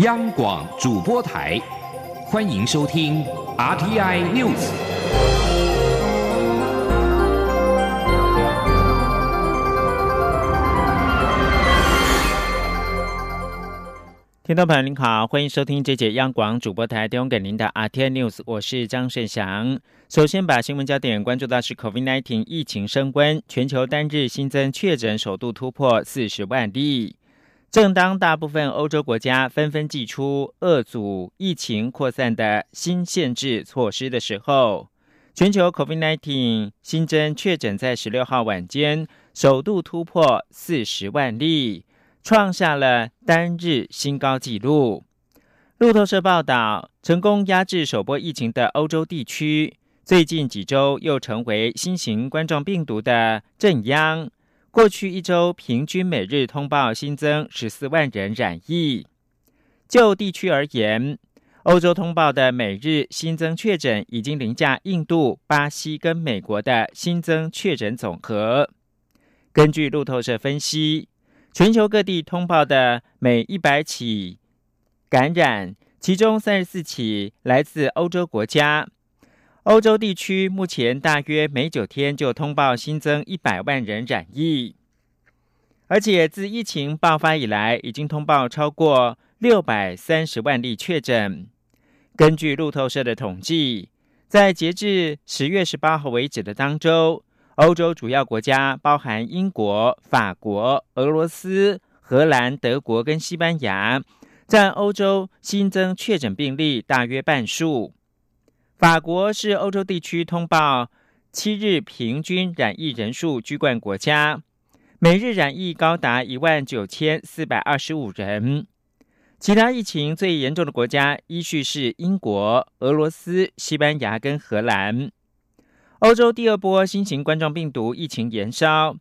央广主播台，欢迎收听 RTI News。听众朋友您好，欢迎收听这节央广主播台提供给您的 RTI News，我是张顺祥。首先把新闻焦点关注到是 COVID-19 疫情升温，全球单日新增确诊首度突破四十万例。正当大部分欧洲国家纷纷祭出遏阻疫情扩散的新限制措施的时候，全球 COVID-19 新增确诊在十六号晚间首度突破四十万例，创下了单日新高纪录。路透社报道，成功压制首波疫情的欧洲地区，最近几周又成为新型冠状病毒的镇央。过去一周平均每日通报新增十四万人染疫。就地区而言，欧洲通报的每日新增确诊已经凌驾印度、巴西跟美国的新增确诊总和。根据路透社分析，全球各地通报的每一百起感染，其中三十四起来自欧洲国家。欧洲地区目前大约每九天就通报新增一百万人染疫，而且自疫情爆发以来，已经通报超过六百三十万例确诊。根据路透社的统计，在截至十月十八号为止的当周，欧洲主要国家包含英国、法国、俄罗斯、荷兰、德国跟西班牙，占欧洲新增确诊病例大约半数。法国是欧洲地区通报七日平均染疫人数居冠国家，每日染疫高达一万九千四百二十五人。其他疫情最严重的国家依序是英国、俄罗斯、西班牙跟荷兰。欧洲第二波新型冠状病毒疫情延烧，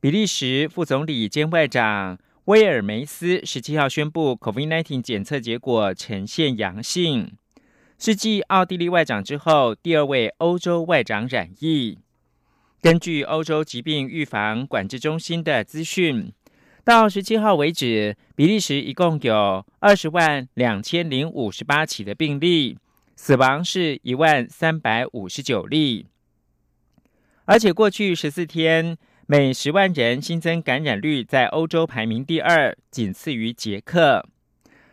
比利时副总理兼外长威尔梅斯十七号宣布，COVID-19 检测结果呈现阳性。是继奥地利外长之后第二位欧洲外长染疫。根据欧洲疾病预防管制中心的资讯，到十七号为止，比利时一共有二十万两千零五十八起的病例，死亡是一万三百五十九例。而且过去十四天，每十万人新增感染率在欧洲排名第二，仅次于捷克。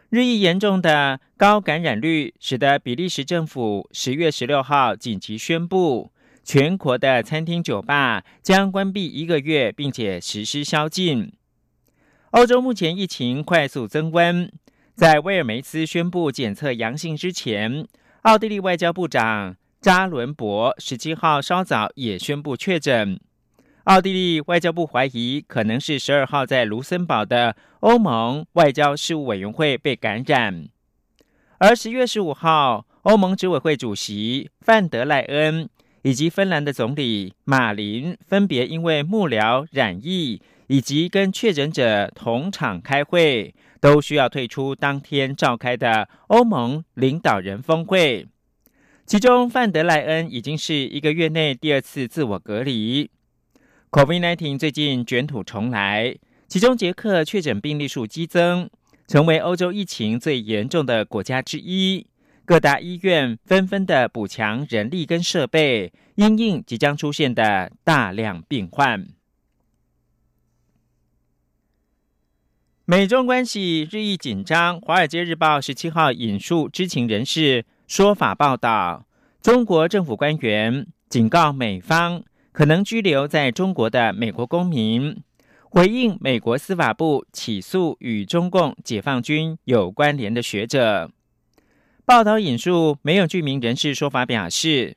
日益严重的高感染率，使得比利时政府十月十六号紧急宣布，全国的餐厅、酒吧将关闭一个月，并且实施宵禁。欧洲目前疫情快速增温，在威尔梅斯宣布检测阳性之前，奥地利外交部长扎伦博十七号稍早也宣布确诊。奥地利外交部怀疑可能是十二号在卢森堡的欧盟外交事务委员会被感染，而十月十五号，欧盟执委会主席范德赖恩以及芬兰的总理马林分别因为幕僚染疫以及跟确诊者同场开会，都需要退出当天召开的欧盟领导人峰会。其中，范德赖恩已经是一个月内第二次自我隔离。COVID-19 最近卷土重来，其中捷克确诊病例数激增，成为欧洲疫情最严重的国家之一。各大医院纷纷的补强人力跟设备，因应即将出现的大量病患。美中关系日益紧张，《华尔街日报》十七号引述知情人士说法报道，中国政府官员警告美方。可能拘留在中国的美国公民，回应美国司法部起诉与中共解放军有关联的学者。报道引述没有具名人士说法表示，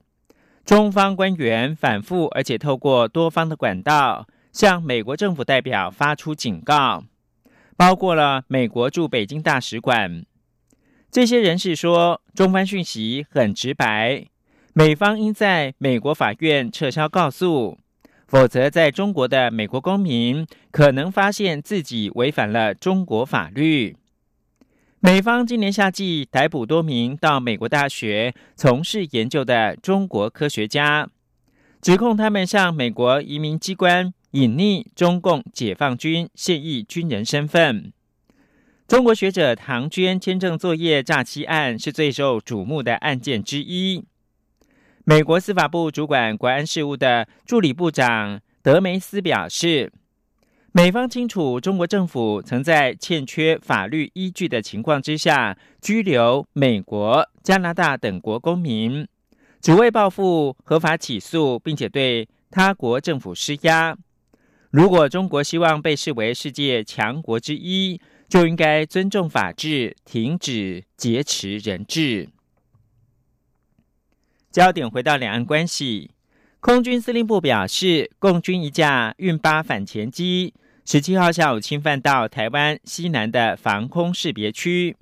中方官员反复而且透过多方的管道向美国政府代表发出警告，包括了美国驻北京大使馆。这些人士说，中方讯息很直白。美方应在美国法院撤销告诉，否则在中国的美国公民可能发现自己违反了中国法律。美方今年夏季逮捕多名到美国大学从事研究的中国科学家，指控他们向美国移民机关隐匿中共解放军现役军人身份。中国学者唐娟签证作业诈欺案是最受瞩目的案件之一。美国司法部主管国安事务的助理部长德梅斯表示，美方清楚中国政府曾在欠缺法律依据的情况之下拘留美国、加拿大等国公民，只为报复合法起诉，并且对他国政府施压。如果中国希望被视为世界强国之一，就应该尊重法治，停止劫持人质。焦点回到两岸关系，空军司令部表示，共军一架运八反潜机十七号下午侵犯到台湾西南的防空识别区。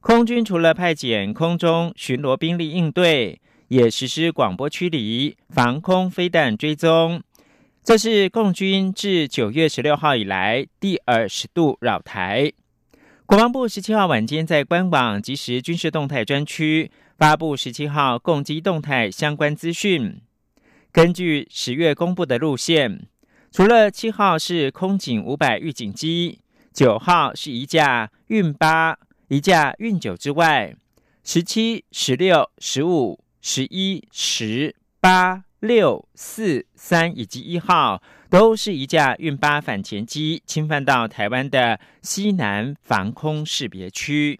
空军除了派遣空中巡逻兵力应对，也实施广播驱离、防空飞弹追踪。这是共军自九月十六号以来第二十度扰台。国防部十七号晚间在官网即时军事动态专区发布十七号攻击动态相关资讯。根据十月公布的路线，除了七号是空警五百预警机，九号是一架运八、一架运九之外，十七、十六、十五、十一、十八。六四三以及一号都是一架运八反潜机侵犯到台湾的西南防空识别区。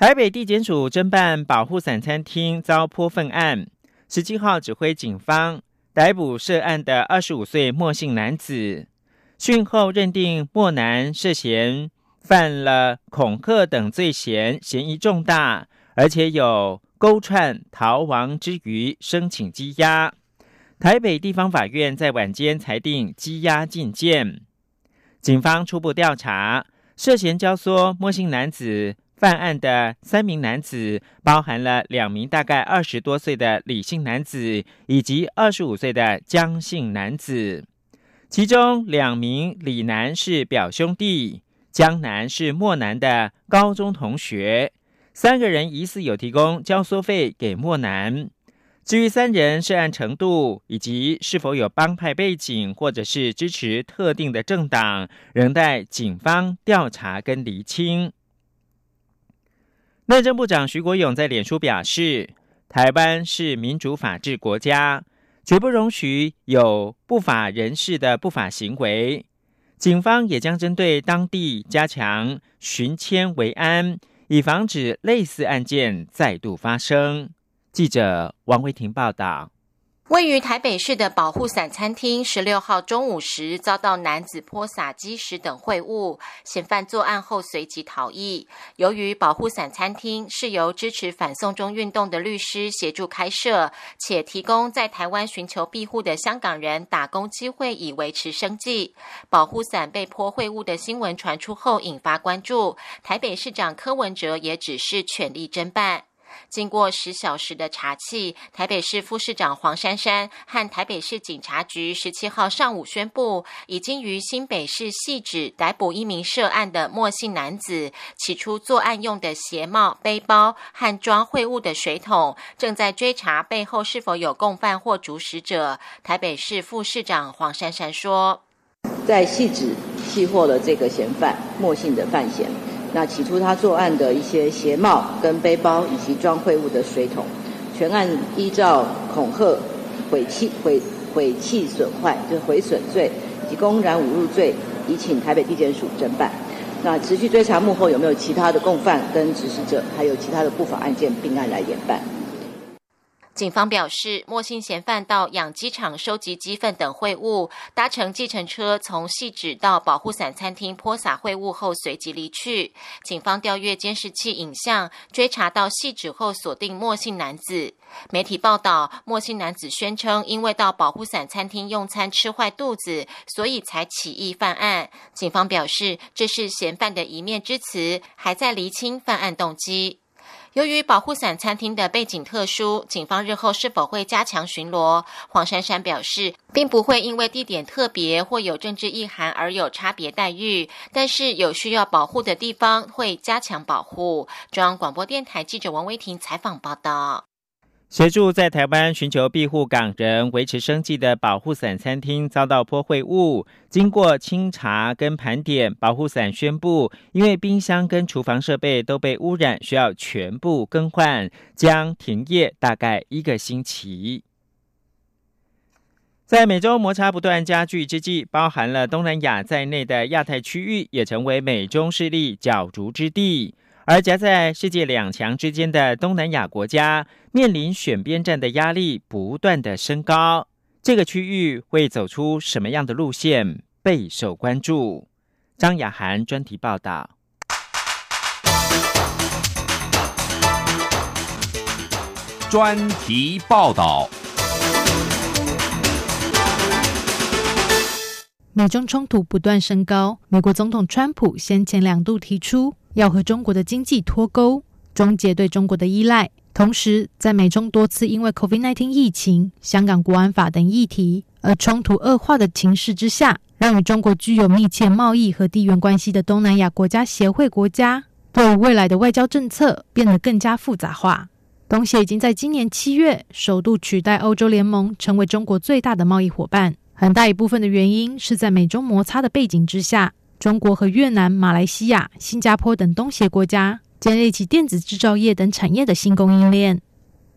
台北地检署侦办保护伞餐厅遭泼粪案，十七号指挥警方逮捕涉案的二十五岁莫姓男子，讯后认定莫男涉嫌犯了恐吓等罪嫌，嫌疑重大，而且有。勾串逃亡之余，申请羁押。台北地方法院在晚间裁定羁押禁见。警方初步调查，涉嫌教唆莫姓男子犯案的三名男子，包含了两名大概二十多岁的李姓男子，以及二十五岁的江姓男子。其中两名李男是表兄弟，江南是莫南的高中同学。三个人疑似有提供交缩费给莫南。至于三人涉案程度以及是否有帮派背景，或者是支持特定的政党，仍待警方调查跟厘清。内政部长徐国勇在脸书表示：“台湾是民主法治国家，绝不容许有不法人士的不法行为。警方也将针对当地加强巡迁维安。”以防止类似案件再度发生。记者王维婷报道。位于台北市的保护伞餐厅，十六号中午时遭到男子泼洒鸡屎等秽物，嫌犯作案后随即逃逸。由于保护伞餐厅是由支持反送中运动的律师协助开设，且提供在台湾寻求庇护的香港人打工机会以维持生计，保护伞被泼秽物的新闻传出后引发关注。台北市长柯文哲也指示全力侦办。经过十小时的查缉，台北市副市长黄珊珊和台北市警察局十七号上午宣布，已经于新北市细致逮捕一名涉案的莫姓男子。起初作案用的鞋帽、背包和装秽物的水桶，正在追查背后是否有共犯或主使者。台北市副市长黄珊珊说：“在细致细获了这个嫌犯莫姓的犯嫌。”那起初他作案的一些鞋帽、跟背包以及装秽物的水桶，全案依照恐吓、毁弃、毁毁弃损坏，就是毁损罪以及公然侮辱罪，已请台北地检署侦办。那持续追查幕后有没有其他的共犯跟指使者，还有其他的不法案件并案来研办。警方表示，莫姓嫌犯到养鸡场收集鸡粪等秽物，搭乘计程车从细致到保护伞餐厅泼洒秽物后随即离去。警方调阅监视器影像，追查到细致后锁定莫姓男子。媒体报道，莫姓男子宣称因为到保护伞餐厅用餐吃坏肚子，所以才起意犯案。警方表示，这是嫌犯的一面之词，还在厘清犯案动机。由于保护伞餐厅的背景特殊，警方日后是否会加强巡逻？黄珊珊表示，并不会因为地点特别或有政治意涵而有差别待遇，但是有需要保护的地方会加强保护。中央广播电台记者王威婷采访报道。协助在台湾寻求庇护港人维持生计的保护伞餐厅遭到泼秽物，经过清查跟盘点，保护伞宣布，因为冰箱跟厨房设备都被污染，需要全部更换，将停业大概一个星期。在美洲摩擦不断加剧之际，包含了东南亚在内的亚太区域也成为美中势力角逐之地。而夹在世界两强之间的东南亚国家，面临选边站的压力不断的升高。这个区域会走出什么样的路线，备受关注。张雅涵专题报道。专题报道。美中冲突不断升高，美国总统川普先前两度提出。要和中国的经济脱钩，终结对中国的依赖。同时，在美中多次因为 COVID-19 疫情、香港国安法等议题而冲突恶化的情势之下，让与中国具有密切贸易和地缘关系的东南亚国家协会国家，对未来的外交政策变得更加复杂化。东协已经在今年七月首度取代欧洲联盟，成为中国最大的贸易伙伴。很大一部分的原因是在美中摩擦的背景之下。中国和越南、马来西亚、新加坡等东协国家建立起电子制造业等产业的新供应链，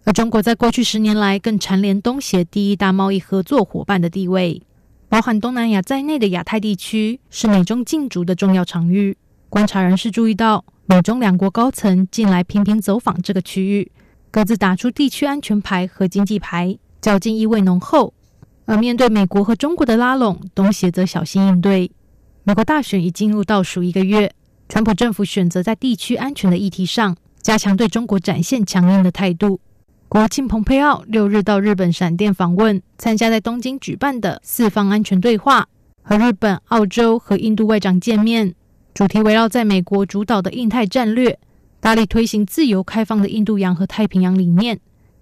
而中国在过去十年来更蝉联东协第一大贸易合作伙伴的地位。包含东南亚在内的亚太地区是美中竞逐的重要场域。观察人士注意到，美中两国高层近来频频走访这个区域，各自打出地区安全牌和经济牌，较劲意味浓厚。而面对美国和中国的拉拢，东协则小心应对。美国大选已进入倒数一个月，川普政府选择在地区安全的议题上加强对中国展现强硬的态度。国务卿蓬佩奥六日到日本闪电访问，参加在东京举办的四方安全对话，和日本、澳洲和印度外长见面，主题围绕在美国主导的印太战略，大力推行自由开放的印度洋和太平洋理念，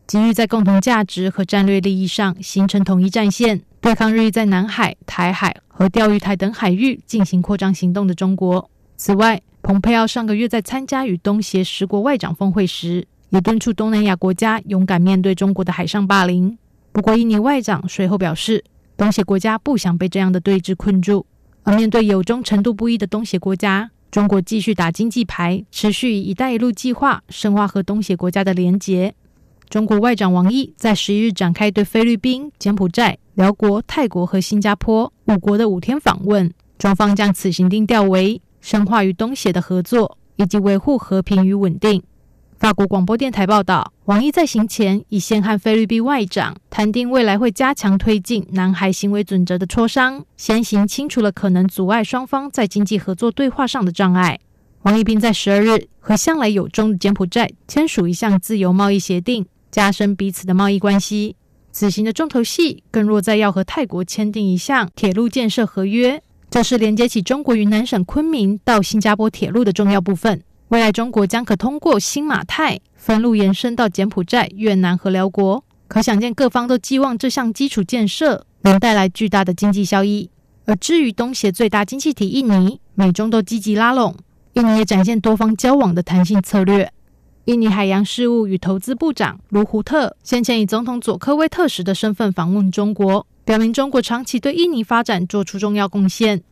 急于在共同价值和战略利益上形成统一战线。对抗日益在南海、台海和钓鱼台等海域进行扩张行动的中国。此外，蓬佩奥上个月在参加与东协十国外长峰会时，也敦促东南亚国家勇敢面对中国的海上霸凌。不过，印尼外长随后表示，东协国家不想被这样的对峙困住。而面对有中程度不一的东协国家，中国继续打经济牌，持续以“一带一路”计划深化和东协国家的连结。中国外长王毅在十一日展开对菲律宾、柬埔寨。辽国、泰国和新加坡五国的五天访问，双方将此行定调为深化与东协的合作，以及维护和平与稳定。法国广播电台报道，王毅在行前已先和菲律宾外长谈定未来会加强推进南海行为准则的磋商，先行清除了可能阻碍双方在经济合作对话上的障碍。王毅并在十二日和向来有中的柬埔寨签署一项自由贸易协定，加深彼此的贸易关系。此行的重头戏更落在要和泰国签订一项铁路建设合约，这是连接起中国云南省昆明到新加坡铁路的重要部分。未来中国将可通过新马泰分路延伸到柬埔寨、越南和辽国，可想见各方都寄望这项基础建设能带来巨大的经济效益。而至于东协最大经济体印尼，美中都积极拉拢，印尼也展现多方交往的弹性策略。印尼海洋事务与投资部长卢胡特先前以总统佐科威特时的身份访问中国，表明中国长期对印尼发展做出重要贡献。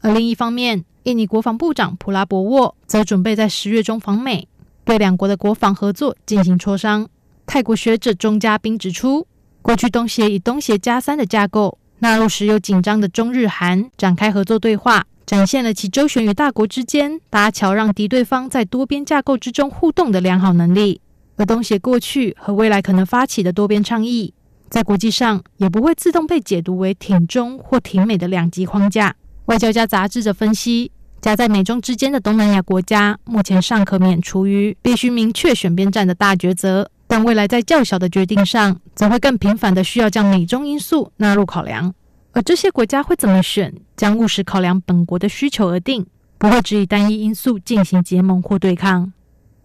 而另一方面，印尼国防部长普拉博沃则准备在十月中访美，对两国的国防合作进行磋商。泰国学者钟嘉宾指出，过去东协以东协加三的架构纳入时有紧张的中日韩展开合作对话。展现了其周旋于大国之间搭桥，让敌对方在多边架构之中互动的良好能力。而东协过去和未来可能发起的多边倡议，在国际上也不会自动被解读为挺中或挺美的两极框架。外交家杂志则分析，夹在美中之间的东南亚国家，目前尚可免除于必须明确选边站的大抉择，但未来在较小的决定上，则会更频繁的需要将美中因素纳入考量。而这些国家会怎么选，将务实考量本国的需求而定，不会只以单一因素进行结盟或对抗。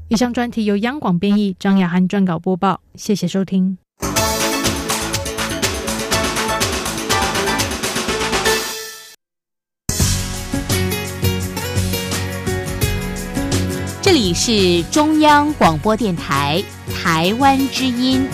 以上专题由央广编译，张雅涵撰稿播报。谢谢收听。这里是中央广播电台台湾之音。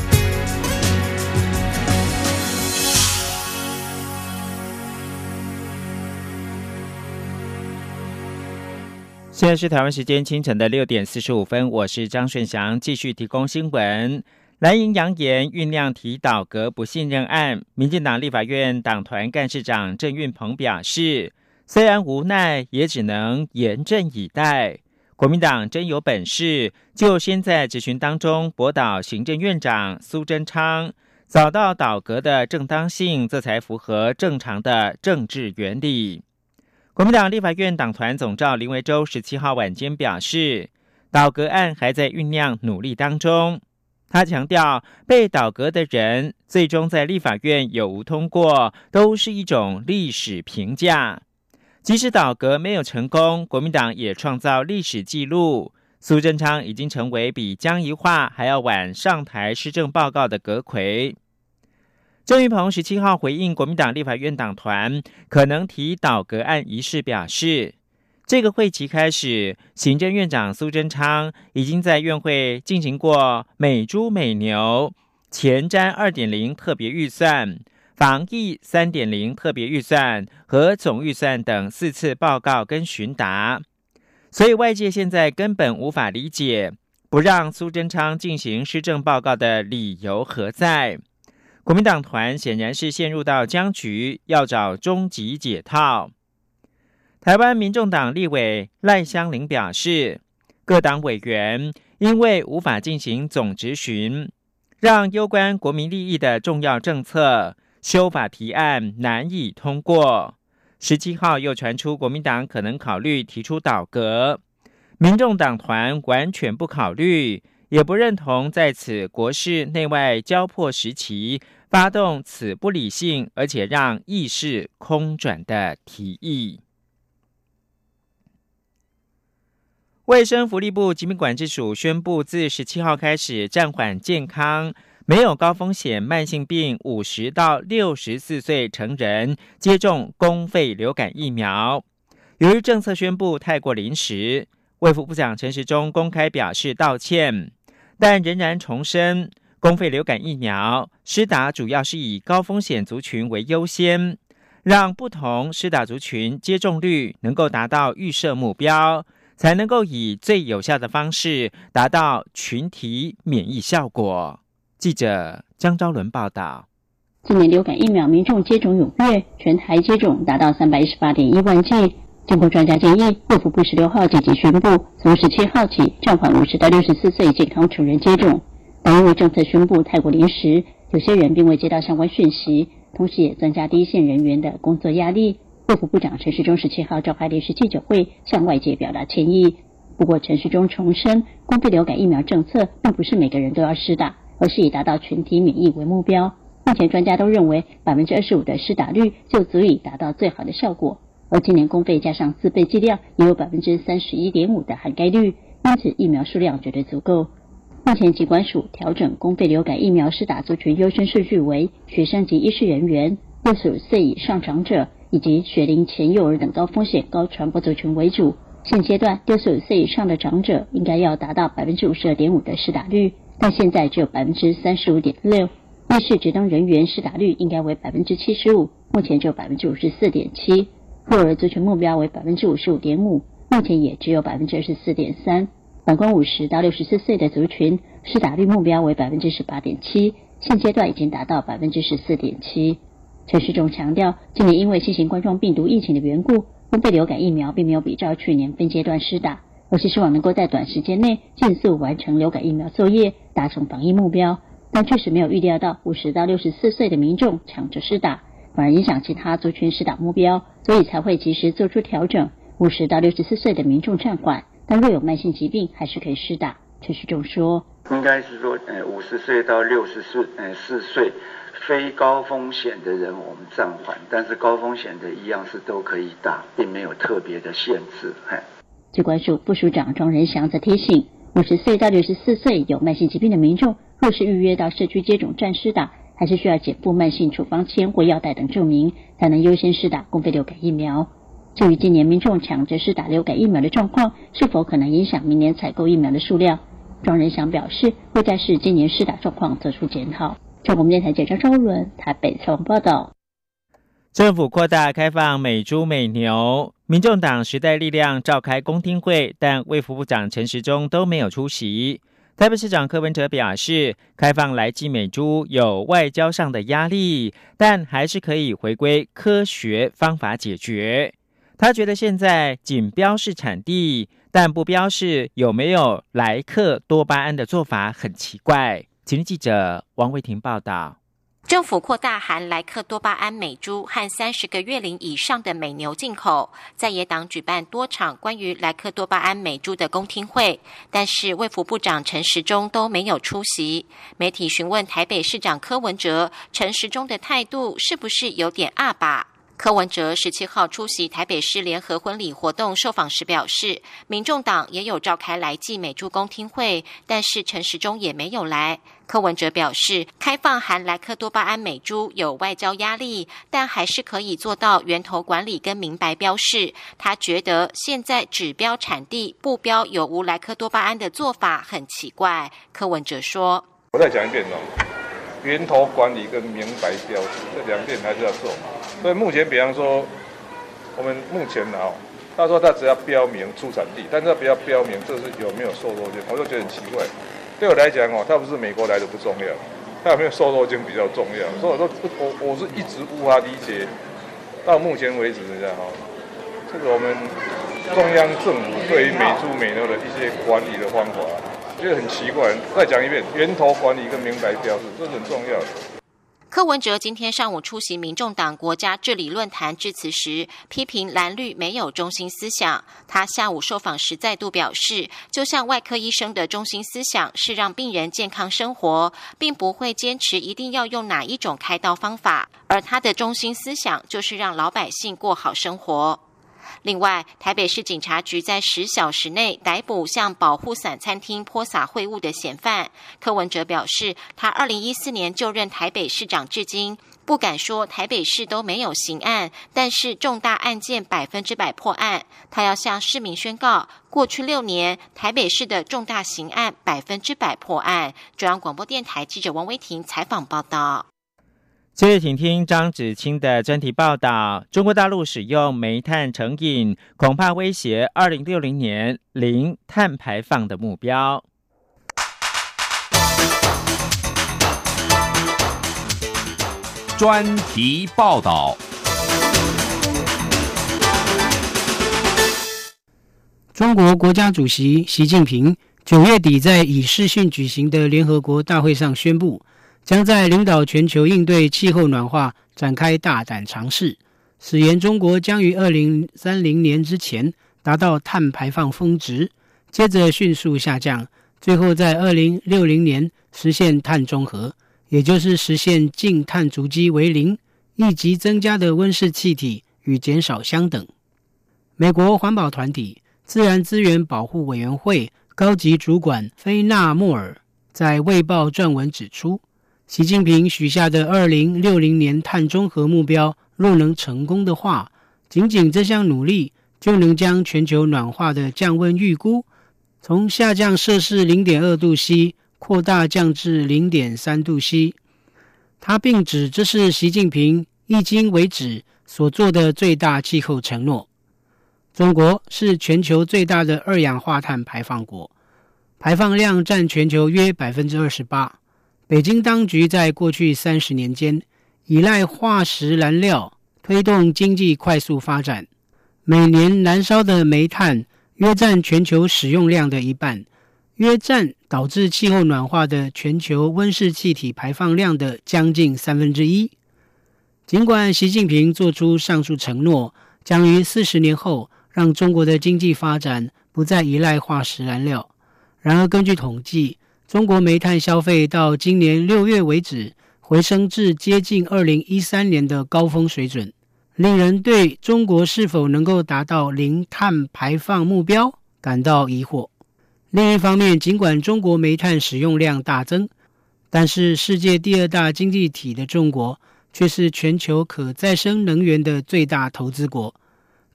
现在是台湾时间清晨的六点四十五分，我是张顺祥，继续提供新闻。蓝营扬言酝酿提倒阁不信任案，民进党立法院党团干事长郑运鹏表示，虽然无奈，也只能严阵以待。国民党真有本事，就先在质询当中驳倒行政院长苏贞昌，找到倒阁的正当性，这才符合正常的政治原理。国民党立法院党团总召林维洲十七号晚间表示，倒阁案还在酝酿努力当中。他强调，被倒阁的人最终在立法院有无通过，都是一种历史评价。即使倒阁没有成功，国民党也创造历史记录。苏贞昌已经成为比江宜桦还要晚上台施政报告的阁魁。郑云鹏十七号回应国民党立法院党团可能提倒阁案一事，表示，这个会期开始，行政院长苏贞昌已经在院会进行过美猪美牛、前瞻二点零特别预算、防疫三点零特别预算和总预算等四次报告跟询答，所以外界现在根本无法理解不让苏贞昌进行施政报告的理由何在。国民党团显然是陷入到僵局，要找终极解套。台湾民众党立委赖香林表示，各党委员因为无法进行总质询，让攸关国民利益的重要政策修法提案难以通过。十七号又传出国民党可能考虑提出倒阁，民众党团完全不考虑，也不认同在此国事内外交迫时期。发动此不理性而且让意识空转的提议。卫生福利部疾病管制署宣布，自十七号开始暂缓健康、没有高风险慢性病五十到六十四岁成人接种公费流感疫苗。由于政策宣布太过临时，卫福部长陈时中公开表示道歉，但仍然重申。公费流感疫苗施打主要是以高风险族群为优先，让不同施打族群接种率能够达到预设目标，才能够以最有效的方式达到群体免疫效果。记者江昭伦报道：今年流感疫苗民众接种踊跃，全台接种达到三百一十八点一万剂。经过专家建议，卫福部十六号紧急宣布，从十七号起暂缓五十到六十四岁健康成人接种。但因为政策宣布太过临时，有些人并未接到相关讯息，同时也增加第一线人员的工作压力。卫福部长陈时中十七号召开临时记者会，向外界表达歉意。不过，陈时中重申，公费流感疫苗政策并不是每个人都要施打，而是以达到群体免疫为目标。目前专家都认为，百分之二十五的施打率就足以达到最好的效果。而今年公费加上自费剂量，也有百分之三十一点五的涵盖率，因此疫苗数量绝对足够。目前，疾管署调整公费流感疫苗施打族群优先顺序为学生及医师人员、六十五岁以上长者以及学龄前幼儿等高风险高传播族群为主。现阶段，六十五岁以上的长者应该要达到百分之五十二点五的施打率，但现在只有百分之三十五点六。医师职能人员施打率应该为百分之七十五，目前只有百分之五十四点七。幼儿族群目标为百分之五十五点五，目前也只有百分之二十四点三。反观五十到六十四岁的族群，施打率目标为百分之十八点七，现阶段已经达到百分之十四点七。陈世忠强调，今年因为新型冠状病毒疫情的缘故，公费流感疫苗并没有比照去年分阶段施打，而是希望能够在短时间内迅速完成流感疫苗作业，达成防疫目标。但确实没有预料到五十到六十四岁的民众抢着施打，反而影响其他族群施打目标，所以才会及时做出调整，五十到六十四岁的民众暂缓。但若有慢性疾病，还是可以施打。陈旭仲说：“应该是说，呃，五十岁到六十四，呃，四岁非高风险的人，我们暂缓；但是高风险的一样是都可以打，并没有特别的限制。”嗨。机关署副署长庄仁祥则提醒：五十岁到六十四岁有慢性疾病的民众，若是预约到社区接种站施打，还是需要减负慢性处方签或药袋等证明，才能优先施打公费流感疫苗。至于今年民众抢着施打流感疫苗的状况，是否可能影响明年采购疫苗的数量？庄仁祥表示，会在视今年施打状况做出检讨。中国电台记者周伦台北采访报道。政府扩大开放美猪美牛民众党时代力量召开公听会，但卫福部长陈时中都没有出席。台北市长柯文哲表示，开放来自美猪有外交上的压力，但还是可以回归科学方法解决。他觉得现在仅标示产地，但不标示有没有莱克多巴胺的做法很奇怪。请记者王维婷报道。政府扩大含莱克多巴胺美猪和三十个月龄以上的美牛进口，在野党举办多场关于莱克多巴胺美猪的公听会，但是卫福部长陈时中都没有出席。媒体询问台北市长柯文哲，陈时中的态度是不是有点阿爸？柯文哲十七号出席台北市联合婚礼活动受访时表示，民众党也有召开来记美猪公听会，但是陈时中也没有来。柯文哲表示，开放含莱克多巴胺美猪有外交压力，但还是可以做到源头管理跟明白标示。他觉得现在指标产地不标有无莱克多巴胺的做法很奇怪。柯文哲说：“我再讲一遍哦，源头管理跟明白标示这两点还是要做。”所以目前，比方说，我们目前啊，他说他只要标明出产地，但是他不要标明这是有没有瘦肉精，我就觉得很奇怪。对我来讲哦，他不是美国来的不重要，他有没有瘦肉精比较重要。所以我说，我我是一直无法理解，到目前为止这样哈，这个我们中央政府对于美猪美牛的一些管理的方法，觉得很奇怪。再讲一遍，源头管理跟明白标示，这很重要。柯文哲今天上午出席民众党国家治理论坛致辞时，批评蓝绿没有中心思想。他下午受访时再度表示，就像外科医生的中心思想是让病人健康生活，并不会坚持一定要用哪一种开刀方法，而他的中心思想就是让老百姓过好生活。另外，台北市警察局在十小时内逮捕向保护伞餐厅泼洒秽物的嫌犯。柯文哲表示，他二零一四年就任台北市长至今，不敢说台北市都没有刑案，但是重大案件百分之百破案。他要向市民宣告，过去六年台北市的重大刑案百分之百破案。中央广播电台记者王威婷采访报道。接着，请听张子清的专题报道：中国大陆使用煤炭成瘾，恐怕威胁二零六零年零碳排放的目标。专题报道：中国国家主席习近平九月底在以视讯举行的联合国大会上宣布。将在领导全球应对气候暖化展开大胆尝试，誓言中国将于二零三零年之前达到碳排放峰值，接着迅速下降，最后在二零六零年实现碳中和，也就是实现净碳足迹为零，以及增加的温室气体与减少相等。美国环保团体自然资源保护委员会高级主管菲纳莫尔在《卫报》撰文指出。习近平许下的二零六零年碳中和目标，若能成功的话，仅仅这项努力就能将全球暖化的降温预估从下降摄氏零点二度 C 扩大降至零点三度 C。他并指这是习近平迄今为止所做的最大气候承诺。中国是全球最大的二氧化碳排放国，排放量占全球约百分之二十八。北京当局在过去三十年间依赖化石燃料推动经济快速发展，每年燃烧的煤炭约占全球使用量的一半，约占导致气候暖化的全球温室气体排放量的将近三分之一。尽管习近平作出上述承诺，将于四十年后让中国的经济发展不再依赖化石燃料，然而根据统计。中国煤炭消费到今年六月为止回升至接近二零一三年的高峰水准，令人对中国是否能够达到零碳排放目标感到疑惑。另一方面，尽管中国煤炭使用量大增，但是世界第二大经济体的中国却是全球可再生能源的最大投资国。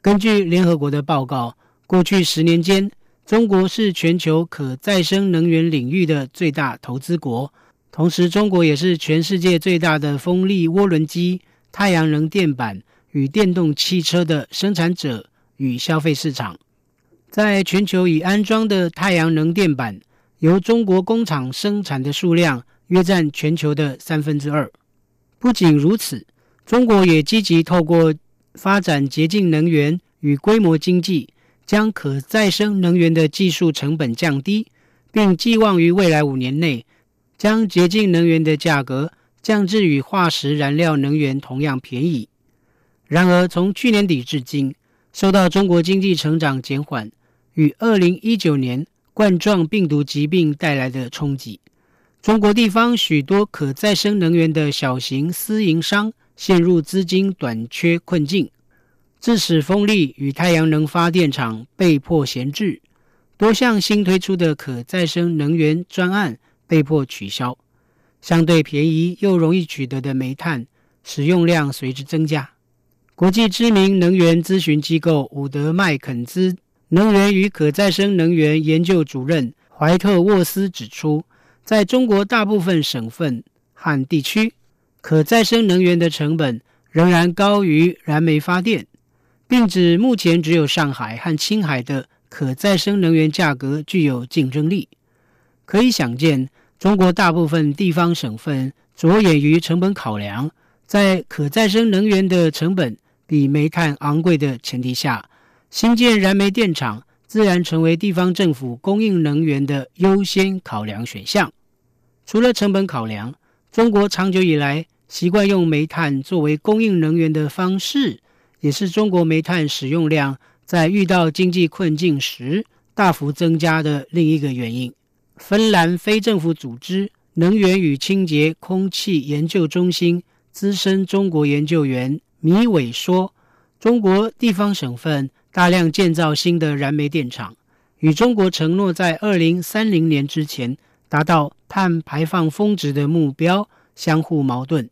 根据联合国的报告，过去十年间。中国是全球可再生能源领域的最大投资国，同时，中国也是全世界最大的风力涡轮机、太阳能电板与电动汽车的生产者与消费市场。在全球已安装的太阳能电板，由中国工厂生产的数量约占全球的三分之二。不仅如此，中国也积极透过发展洁净能源与规模经济，将可再生能源的技术成本降低，并寄望于未来五年内，将洁净能源的价格降至与化石燃料能源同样便宜。然而，从去年底至今，受到中国经济成长减缓。与二零一九年冠状病毒疾病带来的冲击，中国地方许多可再生能源的小型私营商陷入资金短缺困境，致使风力与太阳能发电厂被迫闲置，多项新推出的可再生能源专案被迫取消，相对便宜又容易取得的煤炭使用量随之增加。国际知名能源咨询机构伍德麦肯兹。能源与可再生能源研究主任怀特沃斯指出，在中国大部分省份和地区，可再生能源的成本仍然高于燃煤发电，并指目前只有上海和青海的可再生能源价格具有竞争力。可以想见，中国大部分地方省份着眼于成本考量，在可再生能源的成本比煤炭昂贵的前提下。新建燃煤电厂自然成为地方政府供应能源的优先考量选项。除了成本考量，中国长久以来习惯用煤炭作为供应能源的方式，也是中国煤炭使用量在遇到经济困境时大幅增加的另一个原因。芬兰非政府组织能源与清洁空气研究中心资深中国研究员米伟说：“中国地方省份。”大量建造新的燃煤电厂，与中国承诺在二零三零年之前达到碳排放峰值的目标相互矛盾。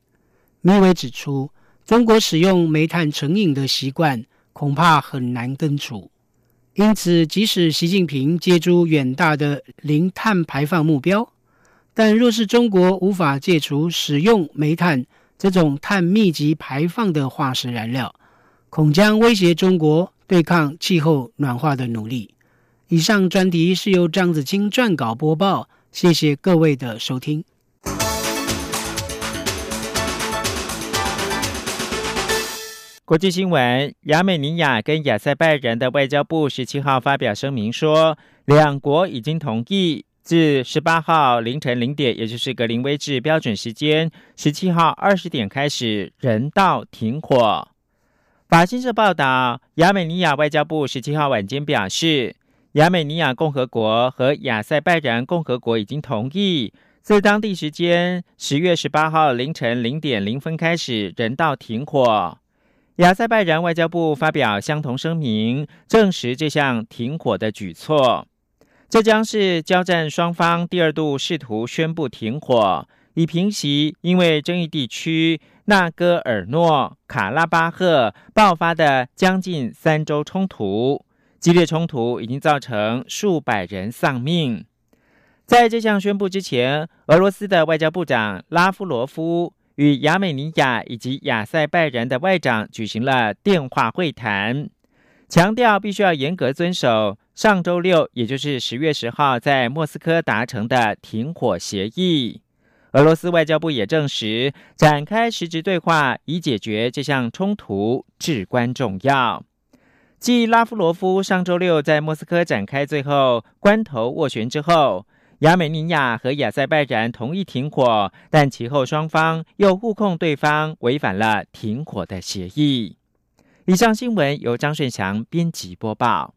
米伟指出，中国使用煤炭成瘾的习惯恐怕很难根除，因此，即使习近平接诸远大的零碳排放目标，但若是中国无法戒除使用煤炭这种碳密集排放的化石燃料，恐将威胁中国。对抗气候暖化的努力。以上专题是由张子清撰稿播报，谢谢各位的收听。国际新闻：亚美尼亚跟亚塞拜然的外交部十七号发表声明说，两国已经同意自十八号凌晨零点，也就是格林威治标准时间十七号二十点开始人道停火。法新社报道，亚美尼亚外交部十七号晚间表示，亚美尼亚共和国和亚塞拜然共和国已经同意自当地时间十月十八号凌晨零点零分开始人道停火。亚塞拜然外交部发表相同声明，证实这项停火的举措。这将是交战双方第二度试图宣布停火，以平息因为争议地区。纳戈尔诺卡拉巴赫爆发的将近三周冲突，激烈冲突已经造成数百人丧命。在这项宣布之前，俄罗斯的外交部长拉夫罗夫与亚美尼亚以及亚塞拜然的外长举行了电话会谈，强调必须要严格遵守上周六，也就是十月十号在莫斯科达成的停火协议。俄罗斯外交部也证实，展开实质对话以解决这项冲突至关重要。继拉夫罗夫上周六在莫斯科展开最后关头斡旋之后，亚美尼亚和亚塞拜然同意停火，但其后双方又互控对方违反了停火的协议。以上新闻由张顺祥编辑播报。